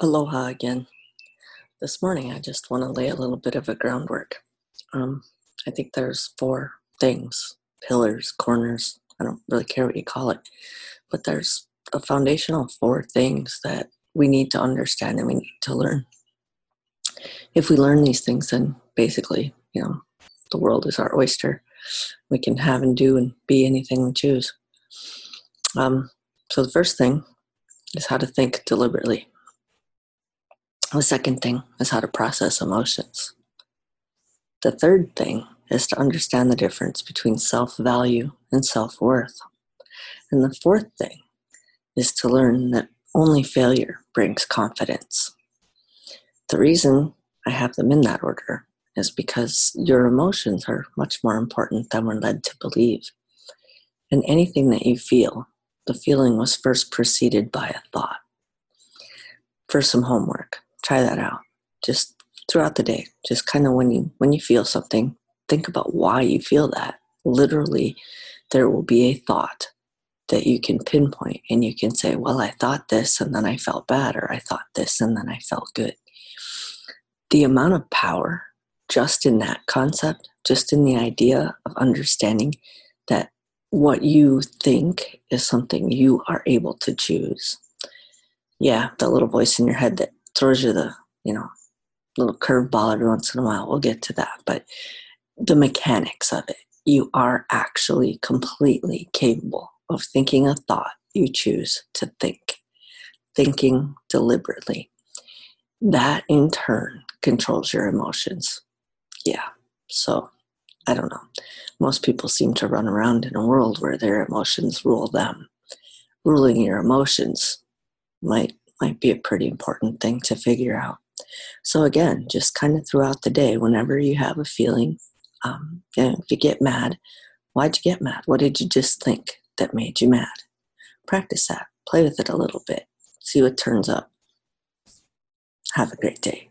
Aloha again. This morning, I just want to lay a little bit of a groundwork. Um, I think there's four things pillars, corners, I don't really care what you call it, but there's a foundational four things that we need to understand and we need to learn. If we learn these things, then basically, you know, the world is our oyster. We can have and do and be anything we choose. Um, so, the first thing is how to think deliberately. The second thing is how to process emotions. The third thing is to understand the difference between self value and self worth. And the fourth thing is to learn that only failure brings confidence. The reason I have them in that order is because your emotions are much more important than we're led to believe. And anything that you feel, the feeling was first preceded by a thought. For some homework, try that out. Just throughout the day just kind of when you when you feel something think about why you feel that. Literally there will be a thought that you can pinpoint and you can say well i thought this and then i felt bad or i thought this and then i felt good. The amount of power just in that concept just in the idea of understanding that what you think is something you are able to choose. Yeah the little voice in your head that throws you the, you know, little curveball every once in a while. We'll get to that. But the mechanics of it, you are actually completely capable of thinking a thought you choose to think, thinking deliberately. That in turn controls your emotions. Yeah. So I don't know. Most people seem to run around in a world where their emotions rule them. Ruling your emotions might might be a pretty important thing to figure out. So, again, just kind of throughout the day, whenever you have a feeling, um, if you get mad, why'd you get mad? What did you just think that made you mad? Practice that, play with it a little bit, see what turns up. Have a great day.